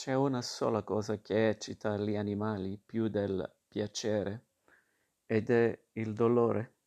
C'è una sola cosa che eccita gli animali più del piacere, ed è il dolore.